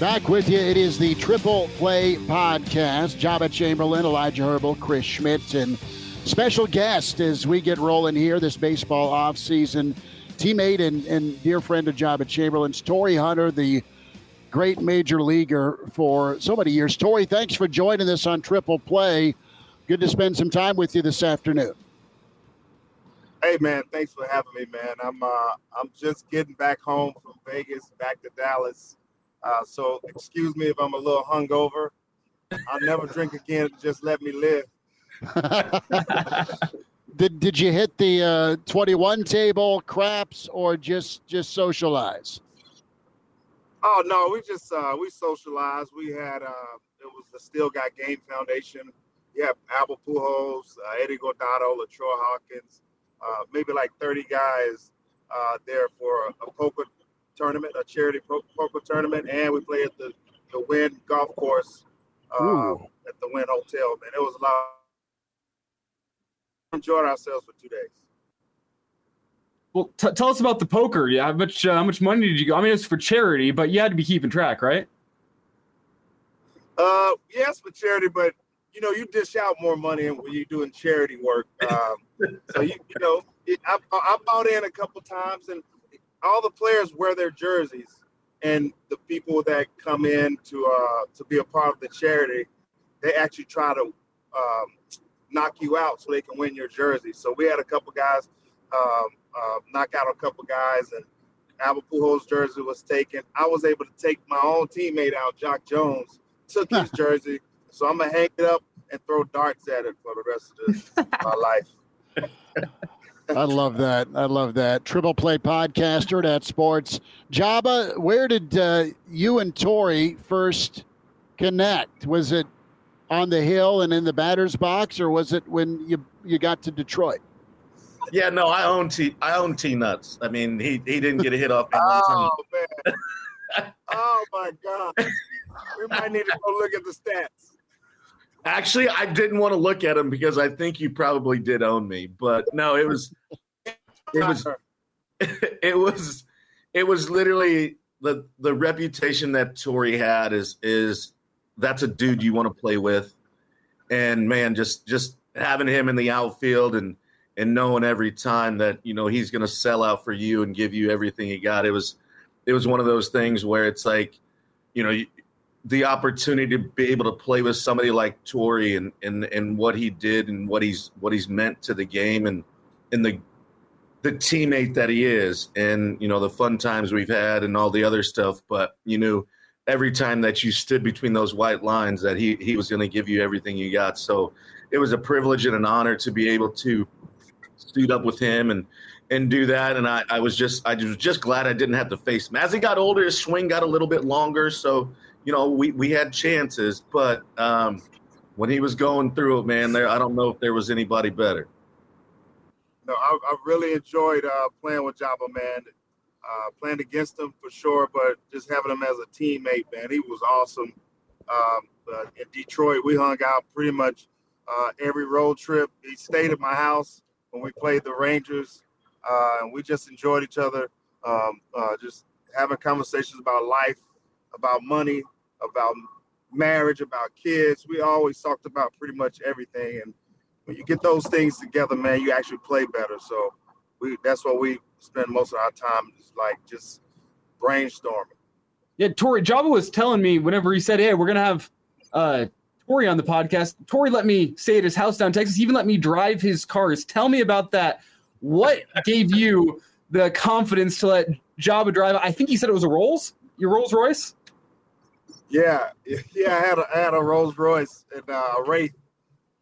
Back with you. It is the Triple Play Podcast. Joba Chamberlain, Elijah Herbal, Chris Schmidt, and special guest as we get rolling here this baseball offseason. Teammate and, and dear friend of Joba Chamberlain's, Torii Hunter, the great major leaguer for so many years. Torii, thanks for joining us on Triple Play. Good to spend some time with you this afternoon. Hey man, thanks for having me, man. I'm uh, I'm just getting back home from Vegas, back to Dallas. Uh, so excuse me if I'm a little hungover. I'll never drink again. Just let me live. did Did you hit the uh, 21 table, craps, or just just socialize? Oh no, we just uh, we socialized. We had uh, it was the Still Got Game Foundation. Yeah, Albert Pujols, uh, Eddie Guardado, LaTroy Hawkins, uh, maybe like 30 guys uh, there for a, a poker tournament, a charity poker tournament, and we played at the the Wynn Golf Course uh, at the Wynn Hotel. Man, it was a lot. Enjoyed ourselves for two days. Well, t- tell us about the poker. Yeah, how much uh, how much money did you go? I mean, it's for charity, but you had to be keeping track, right? Uh, yes, for charity, but you know, you dish out more money when you're doing charity work. Um, so you, you know, it, I, I bought in a couple times, and all the players wear their jerseys, and the people that come in to uh, to be a part of the charity, they actually try to um, knock you out so they can win your jersey. So we had a couple guys um, uh, knock out a couple guys, and Albert Pujols' jersey was taken. I was able to take my own teammate out, Jacque Jones, took his jersey. So I'm gonna hang it up and throw darts at it for the rest of my life. I love that. I love that. Triple Play podcast Hurrdat Sports. Joba, where did uh, you and Torii first connect? Was it on the hill and in the batter's box, or was it when you you got to Detroit? Yeah, no, I own T. I own T nuts. I mean, he he didn't get a hit off. oh man! oh my God! We might need to go look at the stats. Actually, I didn't want to look at him because I think you probably did own me. But no, it was it was it was it was literally the the reputation that Torii had is is that's a dude you want to play with. And man, just just having him in the outfield and and knowing every time that, you know, he's gonna sell out for you and give you everything he got. It was it was one of those things where it's like, you know, the opportunity to be able to play with somebody like Torii and, and and what he did and what he's what he's meant to the game and and the the teammate that he is and you know the fun times we've had and all the other stuff. But you knew every time that you stood between those white lines that he he was going to give you everything you got. So it was a privilege and an honor to be able to suit up with him and and do that. And I, I was just I was just glad I didn't have to face him. As he got older his swing got a little bit longer. So you know, we, we had chances, but um, when he was going through it, man, there I don't know if there was anybody better. No, I, I really enjoyed uh, playing with Joba, man. Uh, playing against him for sure, but just having him as a teammate, man, he was awesome. Um, in Detroit, we hung out pretty much uh, every road trip. He stayed at my house when we played the Rangers, uh, and we just enjoyed each other. Um, uh, just having conversations about life, about money, about marriage, about kids. We always talked about pretty much everything. And when you get those things together, man, you actually play better. So we that's what we spend most of our time is like just brainstorming. Yeah, Torii Joba was telling me whenever he said, Hey, we're gonna have uh Torii on the podcast. Torii let me stay at his house down Texas, he even let me drive his cars. Tell me about that. What gave you the confidence to let Joba drive? I think he said it was a Rolls, your Rolls Royce. Yeah, yeah, I had a, I had a Rolls Royce and uh, a Wraith,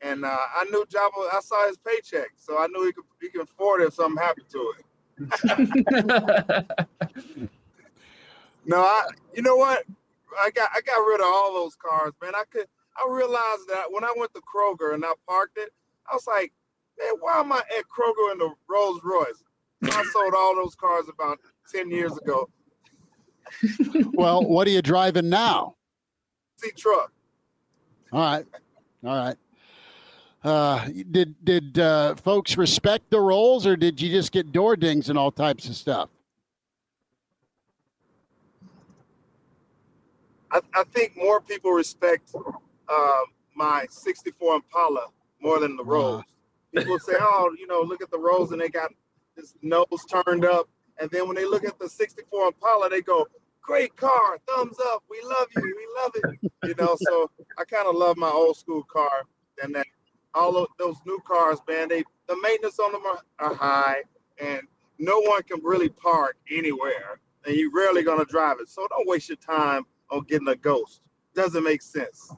and uh, I knew Joba. I saw his paycheck, so I knew he could he could afford it. So I'm happy to it. no, I. You know what? I got I got rid of all those cars, man. I could. I realized that when I went to Kroger and I parked it, I was like, man, why am I at Kroger in the Rolls Royce? I sold all those cars about ten years ago. Well, what are you driving now? See truck. All right, all right. Uh, did did uh, folks respect the Rolls, or did you just get door dings and all types of stuff? I, I think more people respect uh, my 64 Impala more than the Rose. People say, oh, you know, look at the Rose and they got this nose turned up. And then when they look at the 64 Impala, they go, great car, thumbs up, we love you, we love it. You know, so I kind of love my old school car. And that all of those new cars, man, they the maintenance on them are, are high and no one can really park anywhere and you're rarely gonna drive it. So don't waste your time on getting a ghost. Doesn't make sense.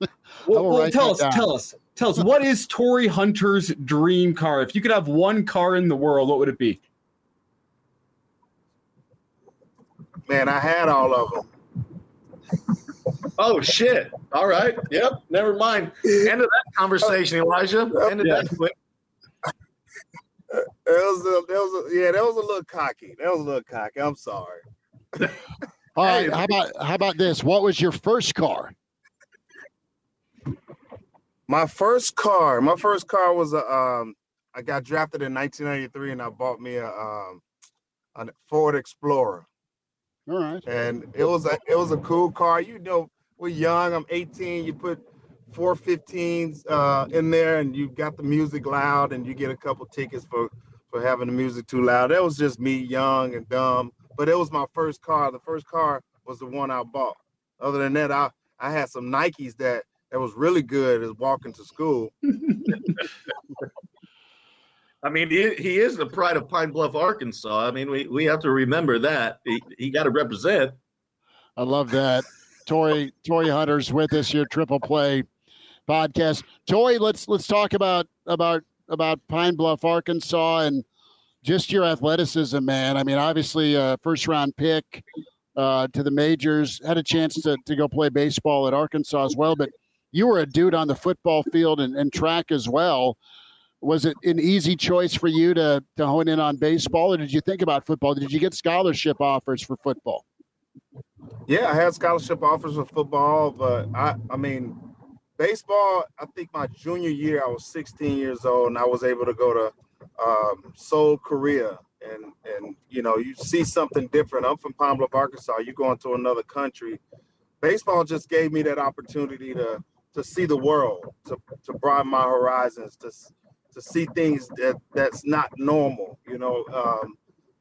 well, well tell us, down. tell us, tell us, what is Torii Hunter's dream car? If you could have one car in the world, what would it be? Man, I had all of them. oh shit! All right. Yep. Never mind. End of that conversation, Elijah. End of yeah. that quick. That was a, that was a, yeah, that was a little cocky. That was a little cocky. I'm sorry. All right. How about how about this? What was your first car? My first car. My first car was a. Um, I got drafted in 1993, and I bought me a um, a Ford Explorer. All right. And it was a it was a cool car. You know, we're young. I'm 18. You put 415s uh, in there, and you got the music loud, and you get a couple tickets for for having the music too loud. That was just me, young and dumb. But it was my first car. The first car was the one I bought. Other than that, I I had some Nikes that that was really good as walking to school. I mean, he, he is the pride of Pine Bluff, Arkansas. I mean, we, we have to remember that he, he got to represent. I love that. Torii Torii Hunter's with us here, Triple Play podcast. Torii, let's let's talk about about about Pine Bluff, Arkansas, and just your athleticism, man. I mean, obviously, uh, first round pick uh, to the majors, had a chance to to go play baseball at Arkansas as well, but you were a dude on the football field and, and track as well. Was it an easy choice for you to to hone in on baseball, or did you think about football? Did you get scholarship offers for football? Yeah, I had scholarship offers for football, but I I mean baseball, I think my junior year, I was 16 years old, and I was able to go to um, Seoul, Korea, and and you know, you see something different. I'm from Pine Bluff, Arkansas. You go into another country. Baseball just gave me that opportunity to to see the world, to to broaden my horizons, to to see things that that's not normal. You know, um,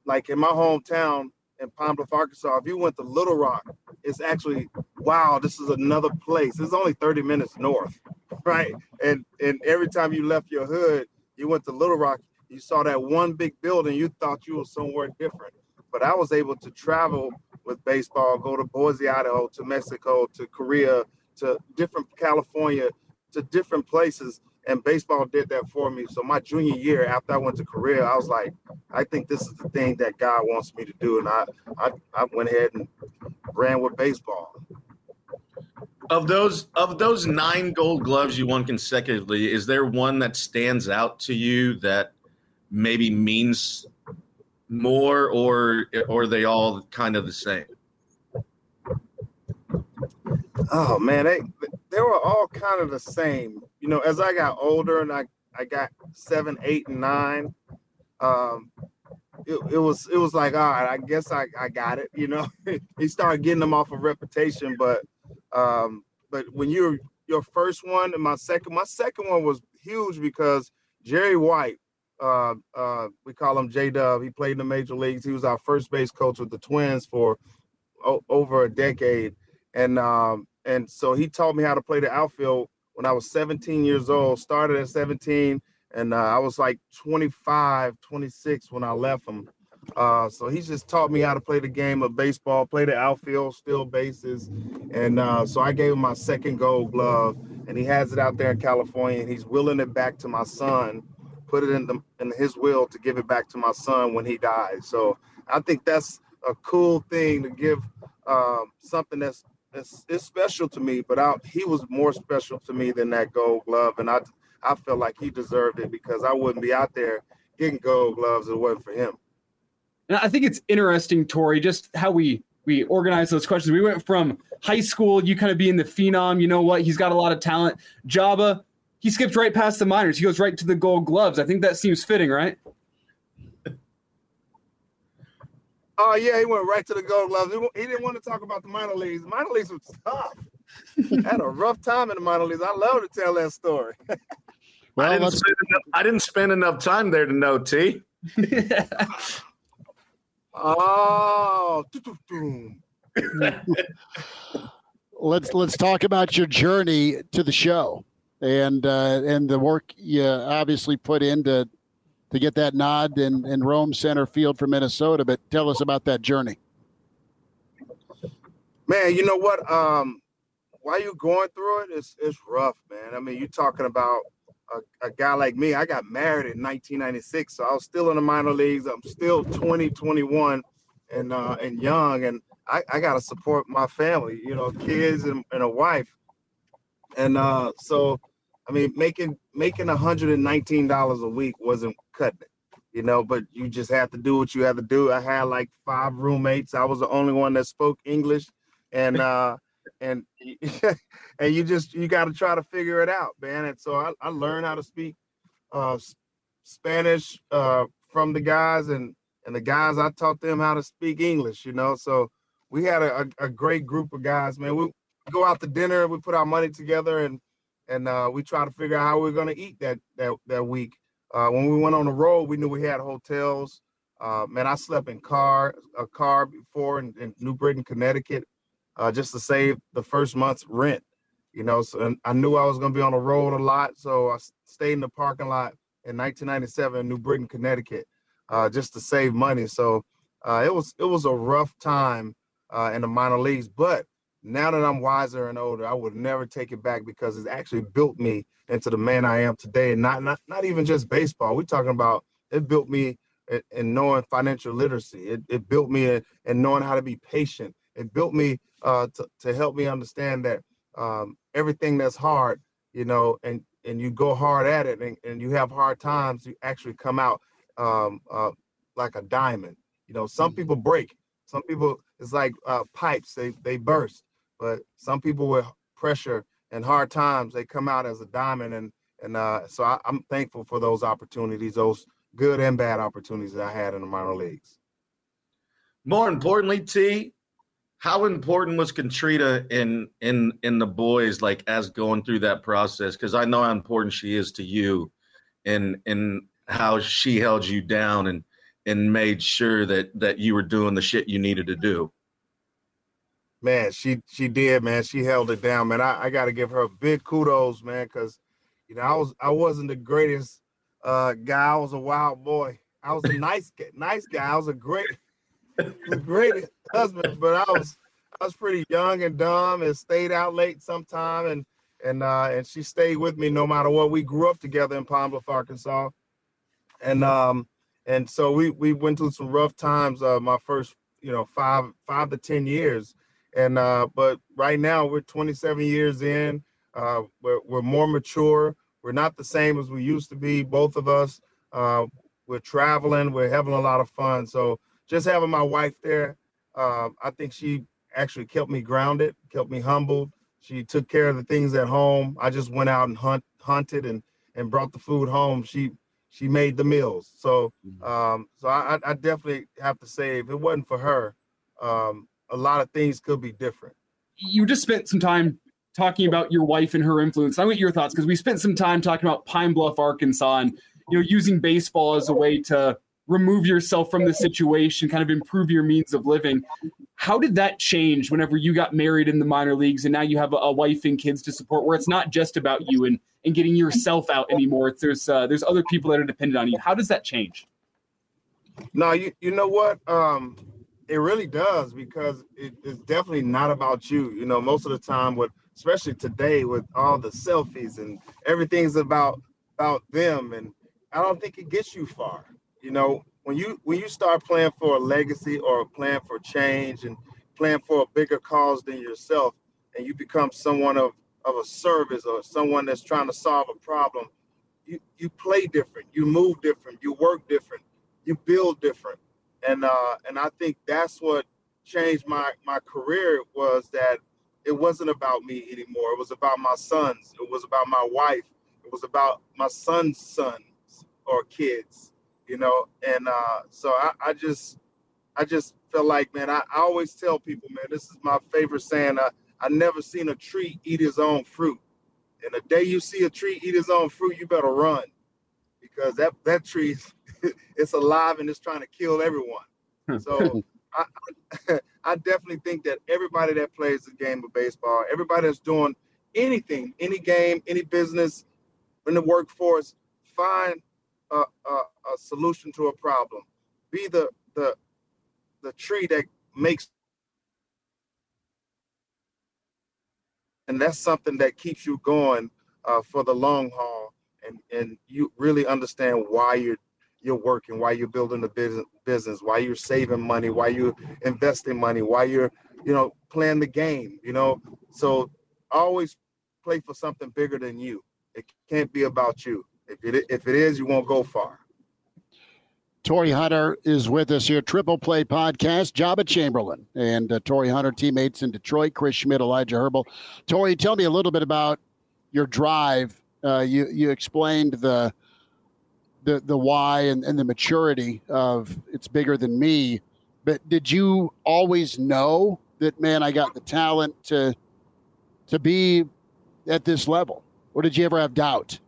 like in my hometown, in Pine Bluff, Arkansas, if you went to Little Rock, it's actually wow, this is another place. It's only 30 minutes north, right? And and every time you left your hood, you went to Little Rock, you saw that one big building, you thought you were somewhere different. But I was able to travel with baseball, go to Boise, Idaho, to Mexico, to Korea, to different California, to different places and baseball did that for me. So my junior year, after I went to Korea, I was like, I think this is the thing that God wants me to do, and I I, I went ahead and ran with baseball. Of those of those nine Gold Gloves you won consecutively, is there one that stands out to you that maybe means more, or or are they all kind of the same? Oh man, they they were all kind of the same you know, as I got older and I, I got seven, eight, and nine, um, it, it was it was like, all right, I guess I, I got it, you know. he started getting them off of reputation, but um, but when you're your first one and my second, my second one was huge because Jerry White, uh, uh, we call him J Dub. He played in the major leagues. He was our first base coach with the Twins for o- over a decade, and um, and so he taught me how to play the outfield when I was 17 years old. Started at 17, and uh, I was like 25, 26 when I left him. Uh, so he just taught me how to play the game of baseball, play the outfield, steal bases, and uh, so I gave him my second Gold Glove, and he has it out there in California, and he's willing it back to my son, put it in the in his will to give it back to my son when he dies. So I think that's a cool thing to give um, something that's it's, it's special to me, but I, he was more special to me than that gold glove. And I, I felt like he deserved it because I wouldn't be out there getting gold gloves if it wasn't for him. And I think it's interesting, Torii, just how we we organize those questions. We went from high school, you kind of being the phenom, you know what? He's got a lot of talent. Joba, he skipped right past the minors. He goes right to the gold gloves. I think that seems fitting, right? Oh yeah, he went right to the Gold Gloves. He, he didn't want to talk about the minor leagues. The minor leagues was tough. had a rough time in the minor leagues. I love to tell that story. well, I didn't, enough, I didn't, spend enough time there to know T. oh, let's let's talk about your journey to the show and uh, and the work you obviously put into to get that nod in, and roam center field for Minnesota. But tell us about that journey. Man, you know what? Um, while you're going through it, it's it's rough, man. I mean, you're talking about a, a, guy like me. I got married in 1996, so I was still in the minor leagues. I'm still 20, 21, and uh, and young, and I, I got to support my family, you know, kids and, and a wife. And uh, so, I mean, making making $119 a week wasn't cutting it, you know, but you just have to do what you have to do. I had like five roommates. I was the only one that spoke English. And, uh, and, and you just, you got to try to figure it out, man. And so I, I learned how to speak uh, Spanish uh, from the guys and, and the guys, I taught them how to speak English, you know, so we had a, a, a great group of guys, man. We go out to dinner, we put our money together, and and uh, we try to figure out how we are going to eat that that that week. Uh, when we went on the road, we knew we had hotels. Uh, man, I slept in car a car before in, in New Britain, Connecticut, uh, just to save the first month's rent. You know, so I knew I was going to be on the road a lot, so I stayed in the parking lot in 1997 in New Britain, Connecticut, uh, just to save money. So uh, it was it was a rough time in the minor leagues. But now that I'm wiser and older, I would never take it back because it's actually built me into the man I am today. And not not not even just baseball. We're talking about it built me in, in knowing financial literacy. It, it built me in, in, knowing how to be patient. It built me uh, to to help me understand that um, everything that's hard, you know, and and you go hard at it, and, and you have hard times, you actually come out um, uh, like a diamond. You know, some mm-hmm. people break. Some people it's like uh, pipes; they they burst. But some people with pressure and hard times, they come out as a diamond. And and uh, so I, I'm thankful for those opportunities, those good and bad opportunities that I had in the minor leagues. More importantly, T, how important was Katrina in in in the boys like as going through that process? Because I know how important she is to you, and and how she held you down and and made sure that that you were doing the shit you needed to do. Man, she she did, man. She held it down, man. I, I got to give her big kudos, man, because you know I was I wasn't the greatest uh, guy. I was a wild boy. I was a nice nice guy. I was a great great husband, but I was I was pretty young and dumb and stayed out late sometime and and uh, and she stayed with me no matter what. We grew up together in Pine Bluff, Arkansas, and um and so we we went through some rough times. Uh, my first you know five five to ten years, and uh, but right now we're 27 years in. Uh, we're we're more mature. We're not the same as we used to be. Both of us. Uh, we're traveling. We're having a lot of fun. So just having my wife there, uh, I think she actually kept me grounded, kept me humbled. She took care of the things at home. I just went out and hunt hunted and and brought the food home. She she made the meals. So mm-hmm. um, so I, I definitely have to say if it wasn't for her, um, a lot of things could be different. You just spent some time talking about your wife and her influence. I want your thoughts because we spent some time talking about Pine Bluff, Arkansas, and you know using baseball as a way to remove yourself from the situation, kind of improve your means of living. How did that change whenever you got married in the minor leagues and now you have a, a wife and kids to support, where it's not just about you and and getting yourself out anymore. It's, there's uh, there's other people that are dependent on you. How does that change? No, you you know what? Um, it really does because it, it's definitely not about you. You know, most of the time, with especially today with all the selfies and everything's about about them, and I don't think it gets you far. You know, when you when you start playing for a legacy or a plan for change and plan for a bigger cause than yourself, and you become someone of of a service or someone that's trying to solve a problem, you you play different, you move different, you work different, you build different, and uh, and I think that's what changed my my career was that it wasn't about me anymore. It was about my sons. It was about my wife. It was about my son's sons or kids, you know. And uh, so I, I just I just felt like, man, I, I always tell people, man, this is my favorite saying. I, I never seen a tree eat his own fruit. And the day you see a tree eat his own fruit, you better run because that that tree it's alive and it's trying to kill everyone. So I, I definitely think that everybody that plays the game of baseball, everybody that's doing anything, any game, any business in the workforce, find a, a, a solution to a problem. Be the the the tree that makes and that's something that keeps you going uh, for the long haul and and you really understand why you're you're working why you're building the business why you're saving money why you're investing money why you're you know playing the game you know so always play for something bigger than you it can't be about you if it if it is you won't go far Torii Hunter is with us here. Triple Play Podcast. Joba Chamberlain and uh, Torii Hunter teammates in Detroit. Chris Schmidt, Elijah Herbal. Torii, tell me a little bit about your drive. Uh, you you explained the the the why and, and the maturity of it's bigger than me. But did you always know that man, I got the talent to to be at this level, or did you ever have doubt?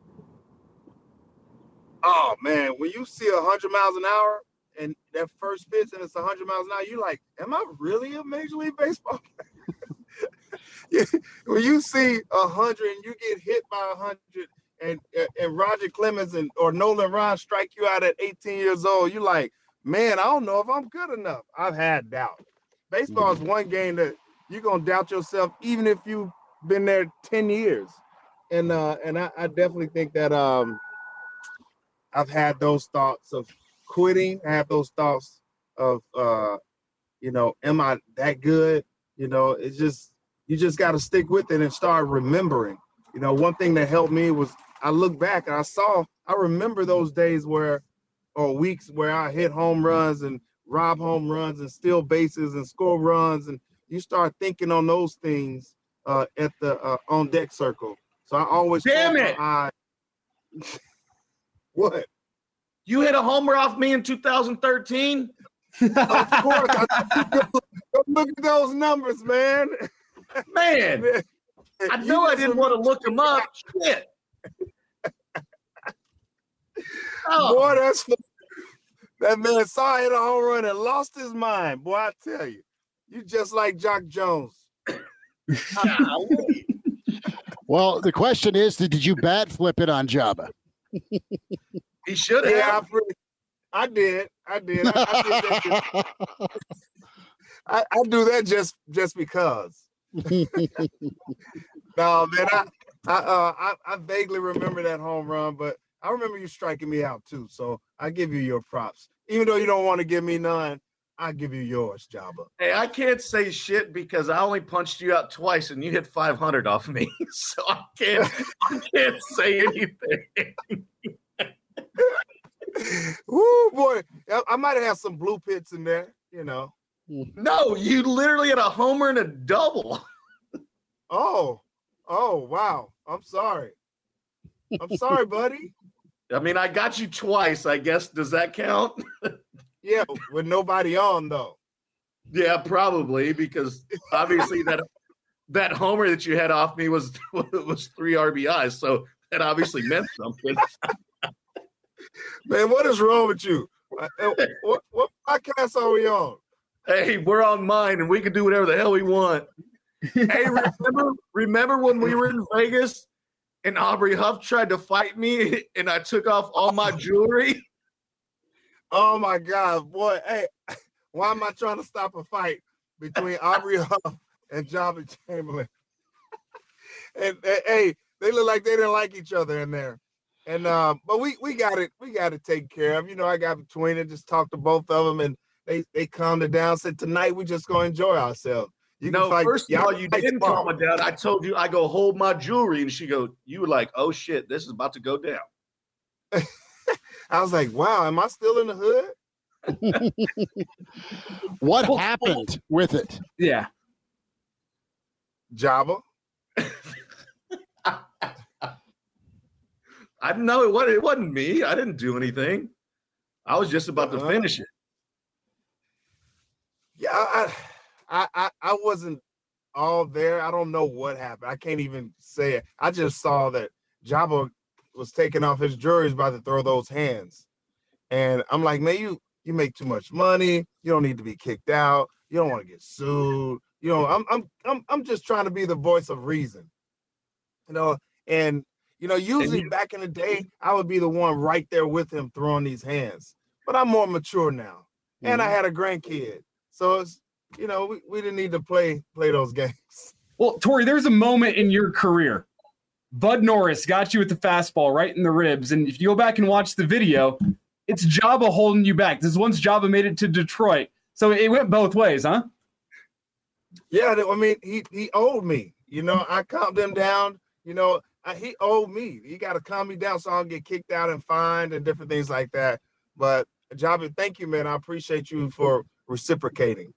oh man, when you see a hundred miles an hour and that first pitch and it's a hundred miles an hour, you're like, am I really a major league baseball player? when you see a hundred and you get hit by a hundred and and Roger Clemens and or Nolan Ryan strike you out at 18 years old, you're like, man, I don't know if I'm good enough. I've had doubt. Baseball is one game that you're gonna doubt yourself, even if you've been there 10 years. And uh and I, I definitely think that um I've had those thoughts of quitting. I have those thoughts of, uh, you know, am I that good? You know, it's just you just got to stick with it and start remembering. You know, one thing that helped me was I look back and I saw I remember those days where or weeks where I hit home runs and rob home runs and steal bases and score runs and you start thinking on those things uh, at the uh, on deck circle. So I always damn it. What? You hit a homer off me in 2013? of course. look at those numbers, man. Man, I know I didn't want to look them up. Shit. Oh. Boy, that's that man saw hit a home run and lost his mind. Boy, I tell you, you just like Jacque Jones. well, the question is, did you bat flip it on Joba? he should have. Yeah, I, I, did. I did. I, I, did I, I do that just just because. no, man, I I, uh, I I vaguely remember that home run, but I remember you striking me out too. So I give you your props, even though you don't want to give me none. I give you yours, Joba. Hey, I can't say shit because I only punched you out twice and you hit 500 off me, so I can't. I can't say anything. Ooh, boy, I might have had some blue pits in there, you know. Hmm. No, you literally had a homer and a double. Oh, oh, wow. I'm sorry. I'm sorry, buddy. I mean, I got you twice. I guess does that count? yeah, with nobody on though. Yeah, probably because obviously that that homer that you had off me was was three RBIs, so that obviously meant something. Man, what is wrong with you? Uh, uh, what, what podcast are we on? Hey, we're on mine, and we can do whatever the hell we want. hey, remember remember when we were in Vegas and Aubrey Huff tried to fight me, and I took off all my jewelry? Oh my God, boy! Hey, why am I trying to stop a fight between Aubrey Huff and Joba Chamberlain? and, and hey, they look like they didn't like each other in there. And uh, but we we got it we got to take care of. You know, I got between it, just talked to both of them, and they they calmed it down. Said tonight we just gonna enjoy ourselves. You no, fight, first of all, you didn't tomorrow. calm it down. I told you I go hold my jewelry, and she go, you were like, oh shit, this is about to go down. I was like, wow, am I still in the hood? what happened with it? Yeah. Joba. I know it wasn't, it wasn't me. I didn't do anything. I was just about to uh-huh. finish it. Yeah, I, I, I, I wasn't all there. I don't know what happened. I can't even say it. I just saw that Joba was taking off his jury's about to throw those hands. And I'm like, man, you you make too much money. You don't need to be kicked out. You don't want to get sued. You know, I'm I'm I'm I'm just trying to be the voice of reason. You know, and you know, usually back in the day, I would be the one right there with him throwing these hands. But I'm more mature now. Mm-hmm. And I mm-hmm. had a grandkid. So it's you know, we, we didn't need to play play those games. Well, Torii, there's a moment in your career. Bud Norris got you with the fastball right in the ribs. And if you go back and watch the video, it's Joba holding you back. This is once Joba made it to Detroit. So it went both ways, huh? Yeah, I mean, he he owed me. You know, I calmed him down. You know, I, he owed me. He got to calm me down so I don't get kicked out and fined and different things like that. But Joba, thank you, man. I appreciate you for reciprocating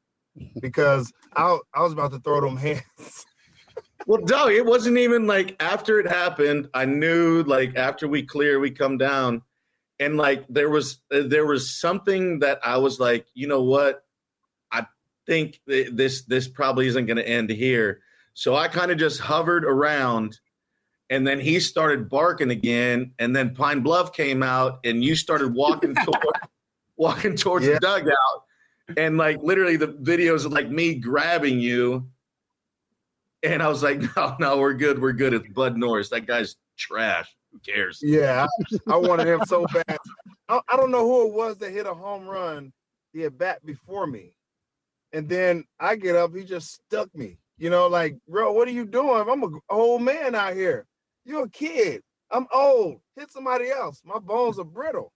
because I I was about to throw them hands. well, Doug, it wasn't even like after it happened. I knew like after we clear, we come down, and like there was there was something that I was like, you know what, I think this this probably isn't going to end here. So I kind of just hovered around, and then he started barking again, and then Pine Bluff came out, and you started walking toward walking towards yeah. the dugout and like literally the videos of like me grabbing you. And I was like, no, no, we're good. We're good. It's Bud Norris. That guy's trash. Who cares? Yeah, I, wanted him so bad. I, I, don't know who it was that hit a home run, the at bat before me. And then I get up, he just stuck me. You know, like, bro, what are you doing? I'm a old man out here. You're a kid. I'm old. Hit somebody else. My bones are brittle.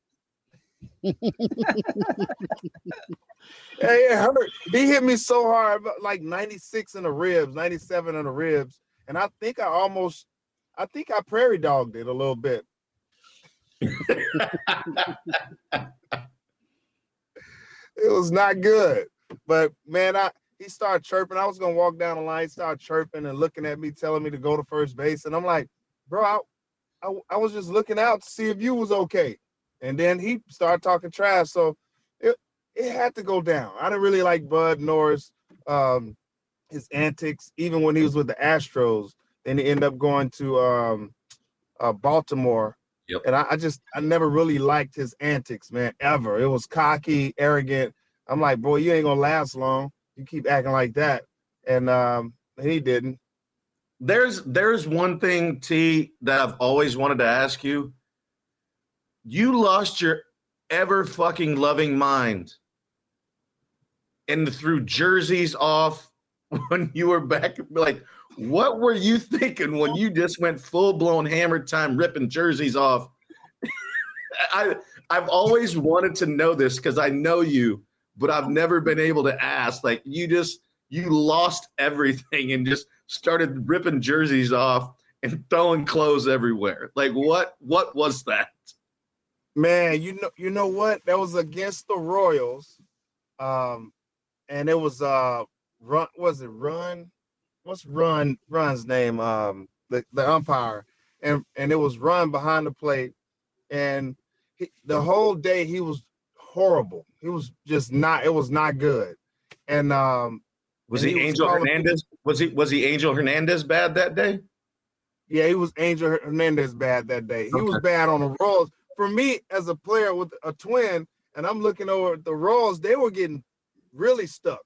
Hey, it hurt. He hit me so hard, like 96 in the ribs, 97 in the ribs. And I think I almost, I think I prairie dogged it a little bit. it was not good. But man, I he started chirping. I was gonna walk down the line, start chirping and looking at me, telling me to go to first base. And I'm like, bro, I, I, I was just looking out to see if you was okay. And then he started talking trash. So it it had to go down. I didn't really like Bud Norris, um, his antics, even when he was with the Astros. Then he ended up going to um, uh, Baltimore. Yep. And I, I, just I never really liked his antics, man, ever. It was cocky, arrogant. I'm like, boy, you ain't gonna last long. You keep acting like that. And um, he didn't. There's there's one thing, T, that I've always wanted to ask you. You lost your ever fucking loving mind and threw jerseys off when you were back. Like, what were you thinking when you just went full blown hammer time ripping jerseys off? I I've always wanted to know this because I know you, but I've never been able to ask. Like, you just you lost everything and just started ripping jerseys off and throwing clothes everywhere. Like, what what was that? Man, you know, you know what? That was against the Royals. Um, and it was uh run was it run? What's run run's name? Um the, the umpire. And and it was run behind the plate. And he, the whole day he was horrible. He was just not it was not good. And um was and he, he angel was hernandez? Was he was he angel hernandez bad that day? Yeah he was angel hernandez bad that day. He okay. was bad on the Royals for me as a player with a twin and i'm looking over the Royals they were getting really stuck,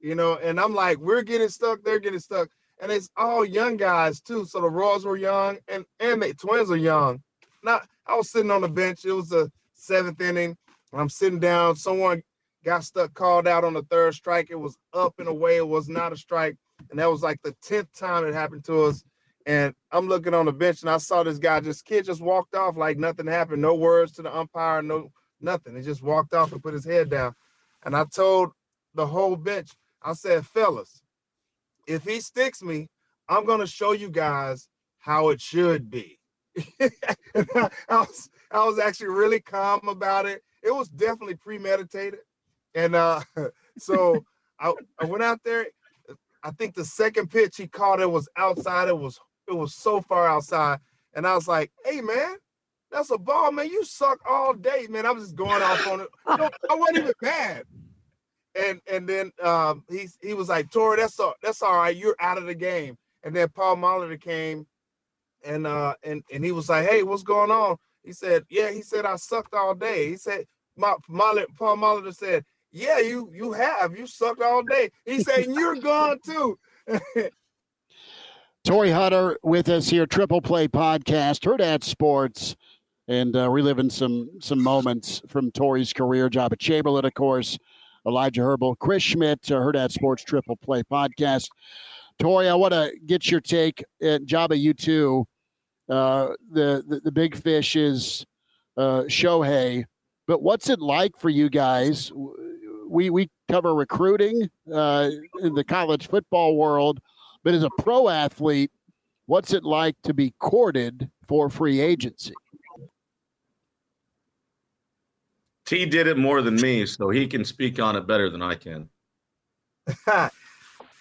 you know. And I'm like, we're getting stuck, they're getting stuck, and it's all young guys too. So the Royals were young, and and the Twins are young. Not, I was sitting on the bench. It was the seventh inning. I'm sitting down. Someone got stuck, called out on the third strike. It was up and away. It was not a strike, and that was like the tenth time it happened to us. And I'm looking on the bench, and I saw this guy just kid just walked off like nothing happened. No words to the umpire, no nothing. He just walked off and put his head down. And I told the whole bench. I said, fellas, if he sticks me, I'm gonna show you guys how it should be. I, was I was actually really calm about it. It was definitely premeditated. And uh, so I, I went out there. I think the second pitch he caught it was outside. It was it was so far outside. And I was like, hey man, that's a ball, man. You suck all day, man. I was just going off on it. I wasn't even mad. and and then um, he he was like, Torii, that's all that's all right. You're out of the game. And then Paul Molitor came, and uh and and he was like, Hey, what's going on? He said, Yeah. He said I sucked all day. He said, my Molitor, Paul Molitor said, Yeah, you you have you sucked all day. He said, You're gone too. Torii Hunter with us here, Triple Play Podcast, Hurrdat Sports, and uh, reliving some some moments from Torii's career. Joba Chamberlain, of course, Elijah Herbal, Chris Schmidt, uh, at Sports Triple Play Podcast. Torii, I want to get your take. At Joba, you too. Uh, the, the the big fish is uh, Shohei, but what's it like for you guys? We we cover recruiting uh, in the college football world but as a pro athlete, what's it like to be courted for free agency? T did it more than me, so he can speak on it better than I can.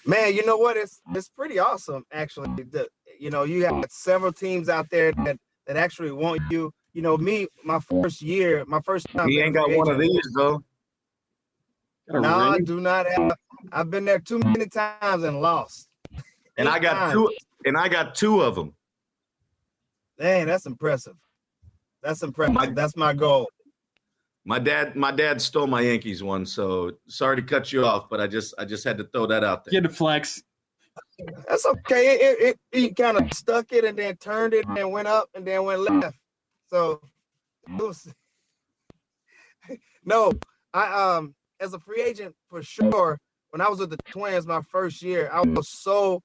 Man, you know what? It's it's pretty awesome actually. The, you know, you have several teams out there that that actually want you. You know, me, my first year, my first time. He ain't got one of these though. No, I do not have. I've been there too many times and lost and I got times. two, and I got two of them. Dang, that's impressive. That's impressive. My, that's my goal. My dad, my dad stole my Yankees one, so sorry to cut you off, but I just, I just had to throw that out there. Get a flex. That's okay. It, it, it he kind of stuck it and then turned it and went up and then went left. So, was, no, I um as a free agent for sure. When I was with the Twins my first year, I was so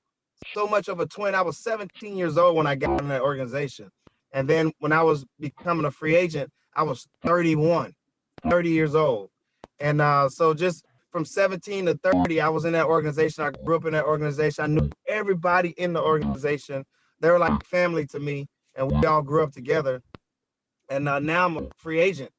so much of a twin. I was 17 years old when I got in that organization. And then when I was becoming a free agent, I was 31, 30 years old. And uh, so just from 17 to 30, I was in that organization. I grew up in that organization. I knew everybody in the organization. They were like family to me, and we all grew up together. And uh, now I'm a free agent,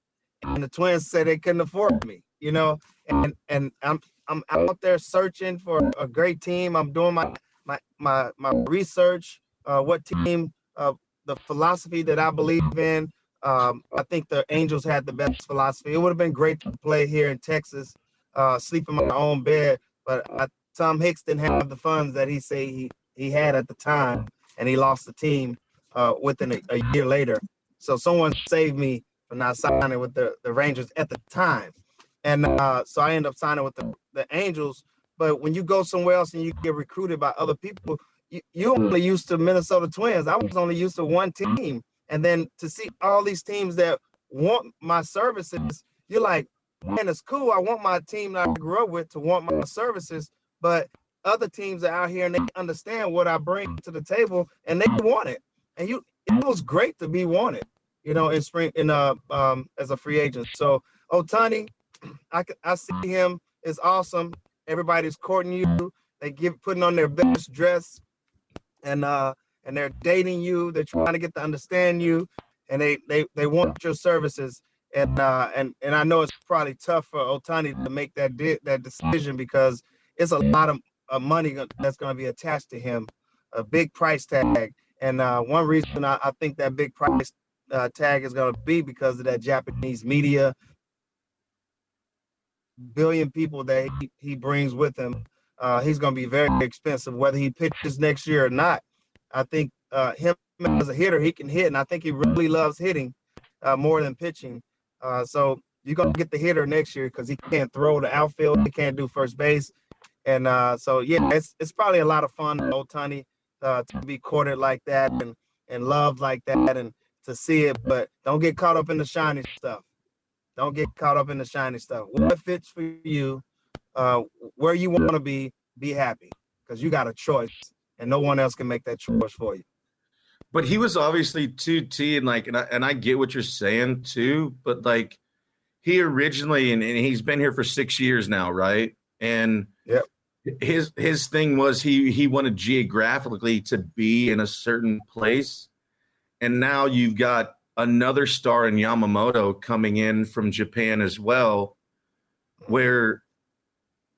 and the Twins said they couldn't afford me, you know. And and I'm I'm out there searching for a great team. I'm doing my my my my research, uh, what team, uh, the philosophy that I believe in. Um, I think the Angels had the best philosophy. It would have been great to play here in Texas, uh, sleep in my own bed, but I, Tom Hicks didn't have the funds that he say he he had at the time, and he lost the team uh, within a, a year later. So someone saved me from not signing with the, the Rangers at the time. And uh, so I ended up signing with the, the Angels but when you go somewhere else and you get recruited by other people, you, you only used to Minnesota Twins. I was only used to one team. And then to see all these teams that want my services, you're like, man, it's cool. I want my team that I grew up with to want my services. But other teams are out here and they understand what I bring to the table and they want it. And you it was great to be wanted, you know, in spring in uh um as a free agent. So Ohtani, I I see him is awesome. Everybody's courting you. They give putting on their best dress, and uh, and they're dating you. They're trying to get to understand you, and they they they want your services. And uh, and and I know it's probably tough for Ohtani to make that di- that decision because it's a lot of, of money that's going to be attached to him, a big price tag. And uh, one reason I, I think that big price uh, tag is going to be because of that Japanese media, billion people that he, he brings with him, uh, he's going to be very expensive, whether he pitches next year or not. I think uh, him as a hitter, he can hit, and I think he really loves hitting uh, more than pitching. Uh, so you're going to get the hitter next year because he can't throw the outfield, he can't do first base. And uh, so, yeah, it's, it's probably a lot of fun, Ohtani, uh, to be courted like that and, and loved like that and to see it, but don't get caught up in the shiny stuff. Don't get caught up in the shiny stuff. What fits for you, uh, where you want to be, be happy because you got a choice and no one else can make that choice for you. But he was obviously 2T and like, and I, and I get what you're saying too, but like he originally, and, and he's been here for six years now, right? And yep. his, his thing was he, he wanted geographically to be in a certain place. And now you've got another star in Yamamoto coming in from Japan as well, where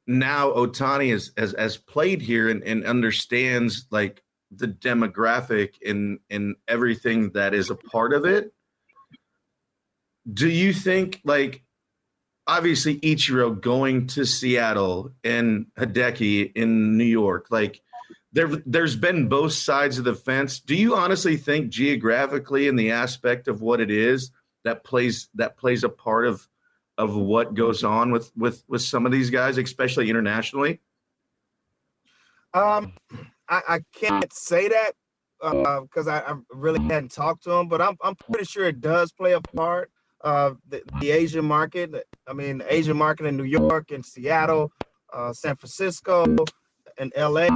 now Ohtani is, has, has played here and, and understands like the demographic and, and everything that is a part of it. Do you think like obviously Ichiro going to Seattle and Hideki in New York, like there there's been both sides of the fence. Do you honestly think geographically in the aspect of what it is that plays that plays a part of of what goes on with with with some of these guys, especially internationally? Um, I, I can't say that because uh, I, I, really hadn't talked to him, but I'm I'm pretty sure it does play a part. Uh, the, the Asian market, I mean, Asian market in New York and Seattle, uh, San Francisco, and LA.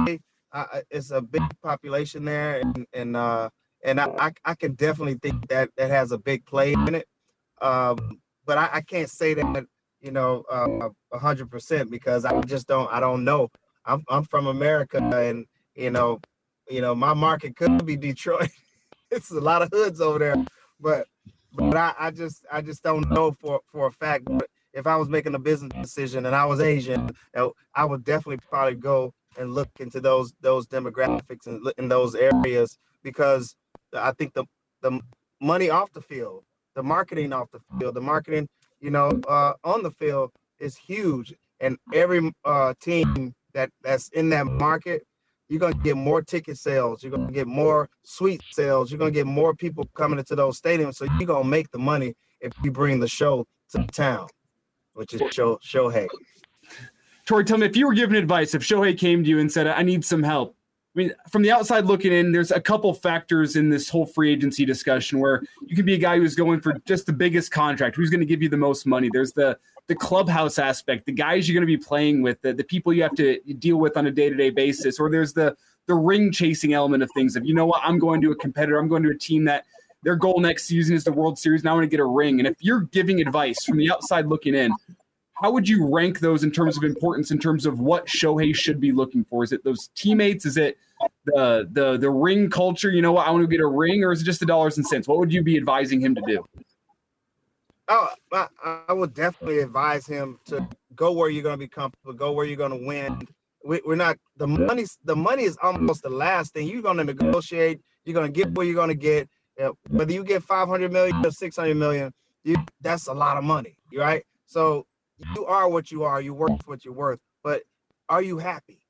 I, it's a big population there, and and uh, and I, I can definitely think that that has a big play in it. Um, but I, I can't say that you know uh, a hundred percent because I just don't I don't know. I'm I'm from America, and you know you know my market could be Detroit. it's a lot of hoods over there, but but I, I just I just don't know for for a fact. But if I was making a business decision and I was Asian, I would definitely probably go and look into those those demographics and in those areas because I think the the money off the field, the marketing off the field, the marketing you know uh, on the field is huge, and every uh, team that that's in that market, you're gonna get more ticket sales, you're gonna get more suite sales, you're gonna get more people coming into those stadiums, so you're gonna make the money if you bring the show to town, which is show Shohei. Torii, tell me if you were given advice, if Shohei came to you and said, I need some help. I mean, from the outside looking in, there's a couple factors in this whole free agency discussion where you could be a guy who's going for just the biggest contract, who's going to give you the most money. There's the the clubhouse aspect, the guys you're going to be playing with, the, the people you have to deal with on a day to day basis, or there's the the ring chasing element of things. If you know what, I'm going to a competitor, I'm going to a team that their goal next season is the World Series, and I want to get a ring. And if you're giving advice from the outside looking in, how would you rank those in terms of importance in terms of what Shohei should be looking for? Is it those teammates? Is it the the the ring culture? You know what? I want to get a ring, or is it just the dollars and cents? What would you be advising him to do? Oh, I, I would definitely advise him to go where you're going to be comfortable, go where you're going to win. We, are not the money. The money is almost the last thing. You're going to negotiate. You're going to get what you're going to get. whether you get 500 million or 600 million, you, that's a lot of money, right? So you are what you are. You worth what you're worth. But are you happy?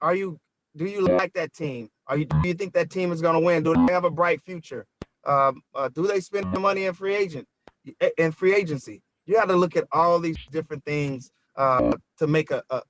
Are you? Do you like that team? Are you? Do you think that team is going to win? Do they have a bright future? Um, uh, do they spend the money in free agent in free agency? You got to look at all these different things uh, to make a, a,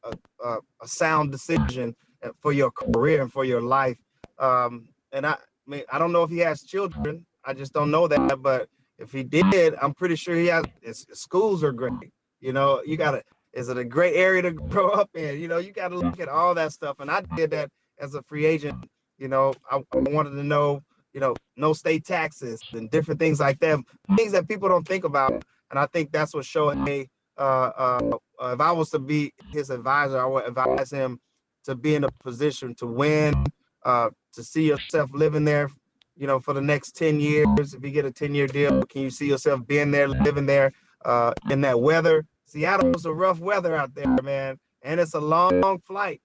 a, a, sound decision for your career and for your life. Um, and I, I mean, I don't know if he has children. I just don't know that. But if he did, I'm pretty sure he has. His schools are great. You know, you gotta is it a great area to grow up in? You know, you gotta look at all that stuff. And I did that as a free agent. You know, I, I wanted to know, you know, no state taxes and different things like that, things that people don't think about. And I think that's what Shohei. Uh, uh, if I was to be his advisor, I would advise him to be in a position to win, uh, to see yourself living there, you know, for the next 10 years. If you get a 10 year deal, can you see yourself being there, living there? uh, in that weather. Seattle's a rough weather out there, man, and it's a long flight.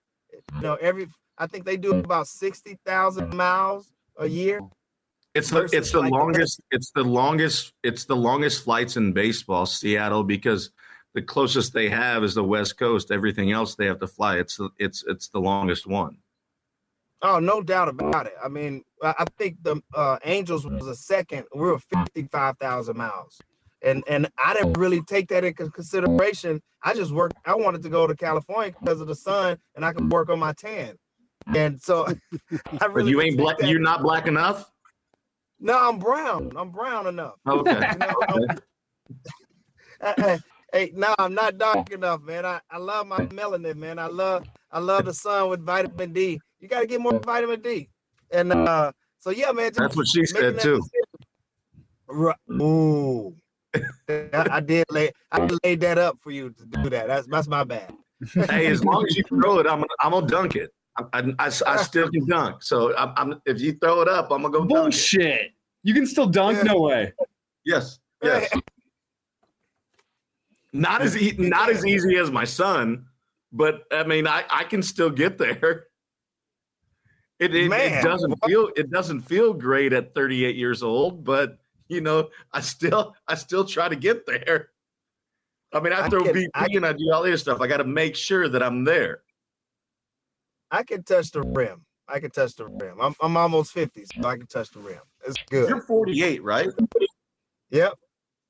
You know, every I think they do about sixty thousand miles a year. It's the it's the longest it's the longest it's the longest flights in baseball, Seattle, because the closest they have is the West Coast. Everything else they have to fly. It's it's it's the longest one. Oh, no doubt about it. I mean, I think the uh, Angels was a second. We were fifty five thousand miles and and I didn't really take that into consideration. I just worked. I wanted to go to California because of the sun, and I could work on my tan. And so, I really. You ain't black. You're not black enough. No, I'm brown. I'm brown enough. Okay. You know, okay. hey, no, I'm not dark enough, man. I, I love my melanin, man. I love I love the sun with vitamin D. You got to get more vitamin D. And uh, so yeah, man. That's what she said too. Right. Ooh. I did lay I laid that up for you to do that. That's that's my bad. hey, as long as you throw it, I'm gonna, I'm gonna dunk it. I, I, I, I still can dunk. So I'm, I'm, if you throw it up, I'm gonna go. Bullshit! You can still dunk? Yeah. No way. Yes. Yes. not as e- not as easy as my son, but I mean, I, I can still get there. It it, it doesn't feel it doesn't feel great at 38 years old, but you know, I still I still try to get there. I mean, I I throw can- BP I and I do all this stuff. I got to make sure that I'm there. I can touch the rim. I can touch the rim. I'm I'm almost 50, so I can touch the rim. It's good. You're 48, right? Yep.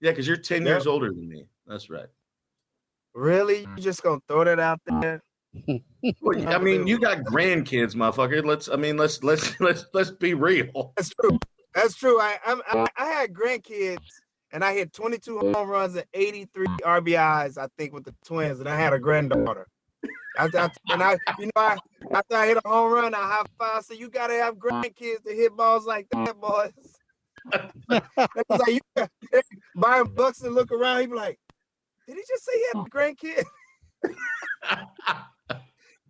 Yeah, because you're 10 Yep. years older than me. That's right. Really? You just gonna throw that out there? Well, I mean, you got grandkids, motherfucker. Let's. I mean, let's let's let's let's be real. That's true. That's true. I I'm, I I had grandkids and I hit 22 home runs and 83 RBIs. I think with the Twins, and I had a granddaughter. I, I, and I, you know, I, after I hit a home run, I high five. So you gotta have grandkids to hit balls like that, boys. Like you got- Byron Buxton look around, he be like, "Did he just say he had oh. a grandkid?"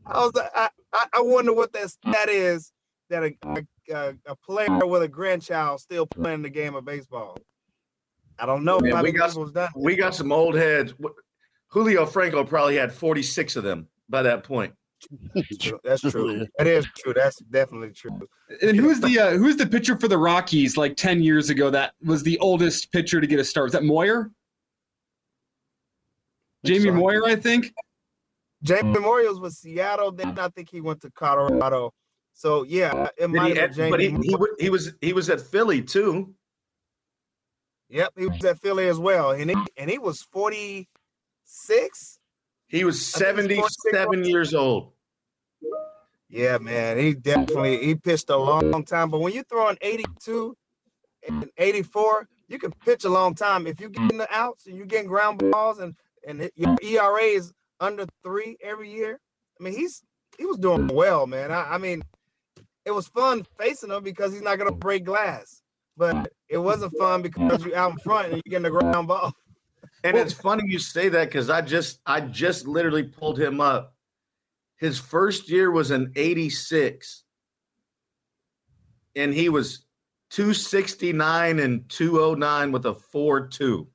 I was like, I, I, I wonder what that stat is that a, a, a, a player with a grandchild still playing the game of baseball. I don't know. Man, we got- people's done. We got some old heads. Julio Franco probably had 46 of them by that point. That's true. That's true. That is true. That's definitely true. And who's the uh, who's the pitcher for the Rockies like ten years ago that was the oldest pitcher to get a start? Was that Moyer? Jamie So- Moyer, I think. Jamie Memorials was with Seattle. Then I think he went to Colorado. So yeah, uh, it Did might he, have been but he, he, he was he was at Philly too. Yep, he was at Philly as well, and he and he was forty six. He was he's 77 years old. Yeah, man, he definitely he pitched a long time. But when you're throwing 82 and 84, you can pitch a long time. If you get in the outs and you're getting ground balls and and your ERA is under three every year, I mean he's he was doing well, man. I, I mean, it was fun facing him because he's not gonna break glass. But it wasn't fun because you're out in front and you're getting the ground ball. And it's funny you say that because I just I just literally pulled him up. His first year was an 86, and he was 269 and 209 with a 4-2.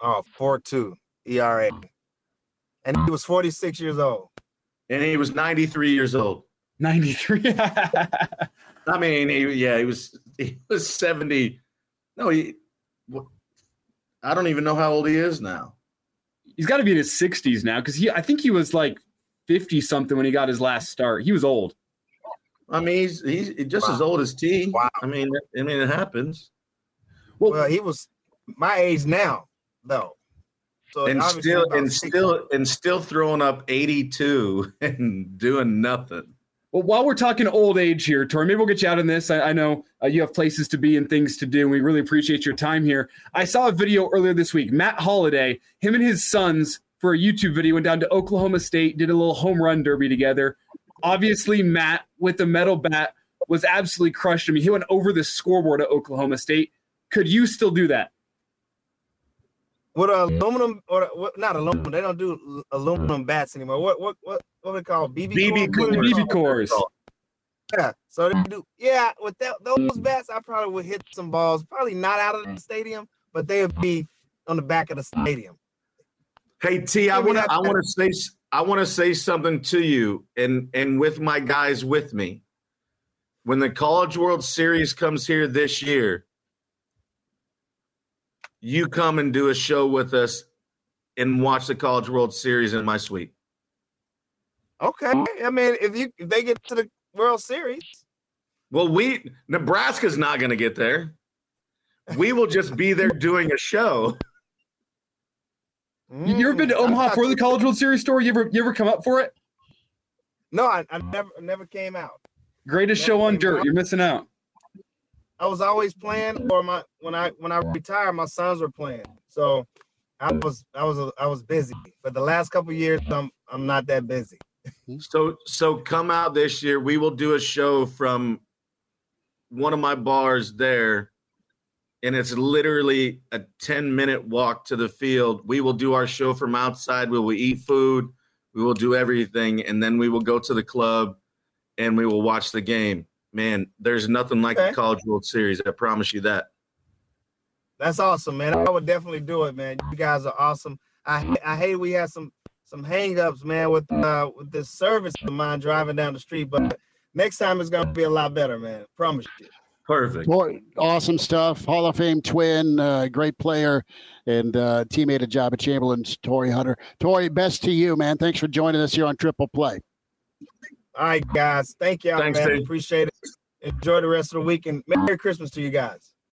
Oh, 4-2 ERA. And he was 46 years old. And he was 93 years old. Ninety three. I mean, he, yeah, he was he was 70. No, he wh- I don't even know how old he is now. He's got to be in his sixties now because he. I think he was like fifty something when he got his last start. He was old. I mean, he's he's just as old as T. Wow. I mean, I mean, it happens. Well, Well, he was my age now, though. So and still and 60. still and still throwing up 82 and doing nothing. Well, while we're talking old age here, Torii, maybe we'll get you out on this. I, I know uh, you have places to be and things to do. We really appreciate your time here. I saw a video earlier this week. Matt Holliday, him and his sons, for a YouTube video, went down to Oklahoma State, did a little home run derby together. Obviously, Matt with the metal bat was absolutely crushed. I mean, he went over the scoreboard at Oklahoma State. Could you still do that? With aluminum or what, not aluminum. They don't do aluminum bats anymore. What what what what they call BB BBCORs? BB cores. Yeah. So they do. Yeah, with that those bats, I probably would hit some balls. Probably not out of the stadium, but they would be on the back of the stadium. Hey T, I want to I want to say I want to say something to you and and with my guys with me. When the College World Series comes here this year, you come and do a show with us and watch the College World Series in my suite. Okay. I mean, if you if they get to the World Series, Well, we Nebraska's not going to get there. We will just be there doing a show. You you ever been to mm, Omaha for the College World Series story? You ever you ever come up for it? No, I, I never never came out. Greatest show on dirt. You're missing out. I was always playing, or my when I when I retired, my sons were playing. So I was I was I was busy. But the last couple years, I'm I'm not that busy. So so come out this year. We will do a show from one of my bars there. And it's literally a 10 minute walk to the field. We will do our show from outside. We will eat food. We will do everything. And then we will go to the club and we will watch the game. Man, there's nothing like Okay. the College World Series. I promise you that. That's awesome, man. I would definitely do it, man. You guys are awesome. I I hate we had some some hangups, man, with uh with this service of mine driving down the street, but next time it's gonna be a lot better, man. Promise you. Perfect. Boy, awesome stuff. Hall of Fame twin, uh, great player, and uh, teammate of Joba Chamberlain's Torii Hunter. Torii, best to you, man. Thanks for joining us here on Triple Play. All right, guys. Thank y'all, Thanks, man. Appreciate it. Enjoy the rest of the week and Merry Christmas to you guys.